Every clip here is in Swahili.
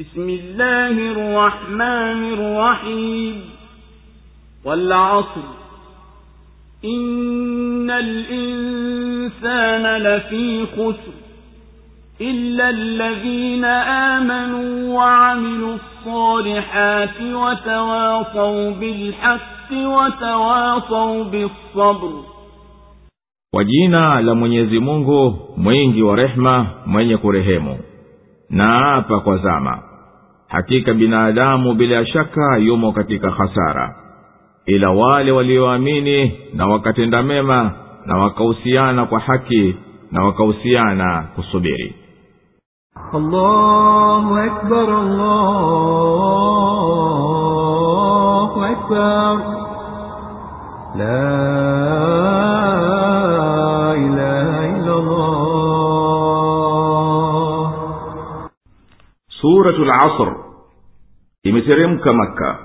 بسم الله الرحمن الرحيم. والعصر. إن الإنسان لفي خسر. إلا الذين آمنوا وعملوا الصالحات وتواصوا بالحق وتواصوا بالصبر. Mwenyezi mungu mwingi wa rehema mwenye kurehemu. na apa kwa zama hakika binadamu bila shaka yumo katika hasara ila wale walioamini na wakatenda mema na wakahusiana kwa haki na wakahusiana kusubiri Allahu akbar, Allahu akbar. La suratu asr. Imeteremka makka.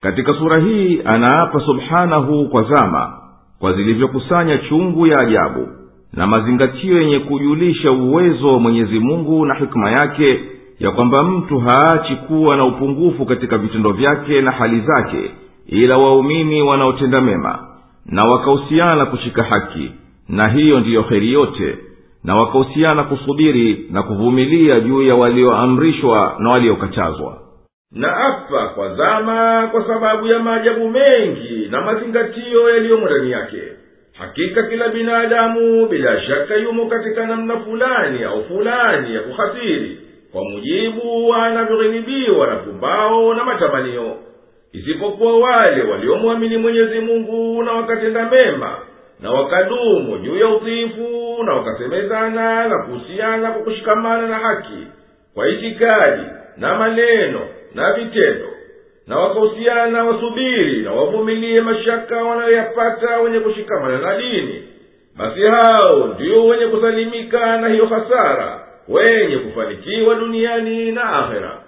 Katika sura hii anaapa subhanahu kwa zama kwa zilivyokusanya chungu ya ajabu na mazingatio yenye kujulisha uwezo wa mwenyezi mungu na hikma yake ya kwamba mtu haachi kuwa na upungufu katika vitendo vyake na hali zake ila waumini wanaotenda mema na wakahusiana kushika haki na hiyo ndiyo heri yote na wakahusiana kusubiri na kuvumilia juu ya walioamrishwa na waliokatazwa. Na apa kwa zama kwa sababu ya maajabu mengi na mazingatio yaliyomo ndani yake hakika kila binadamu bila shaka yumo katika namna fulani au fulani ya kuhasiri kwa mujibu wa anavyoghilibiwa na pumbao na matamanio isipokuwa wale waliomwamini mwenyezi mungu na wakatenda mema na wakadumu juu ya utiifu na wakasemezana na kuhusiana kwa kushikamana na haki kwa itikadi na maneno na vitendo na wakahusiana wasubiri na wavumilie mashaka wanayoyapata wenye kushikamana na dini. Basi hao ndio wenye kusalimika na hiyo hasara wenye kufanikiwa duniani na akhera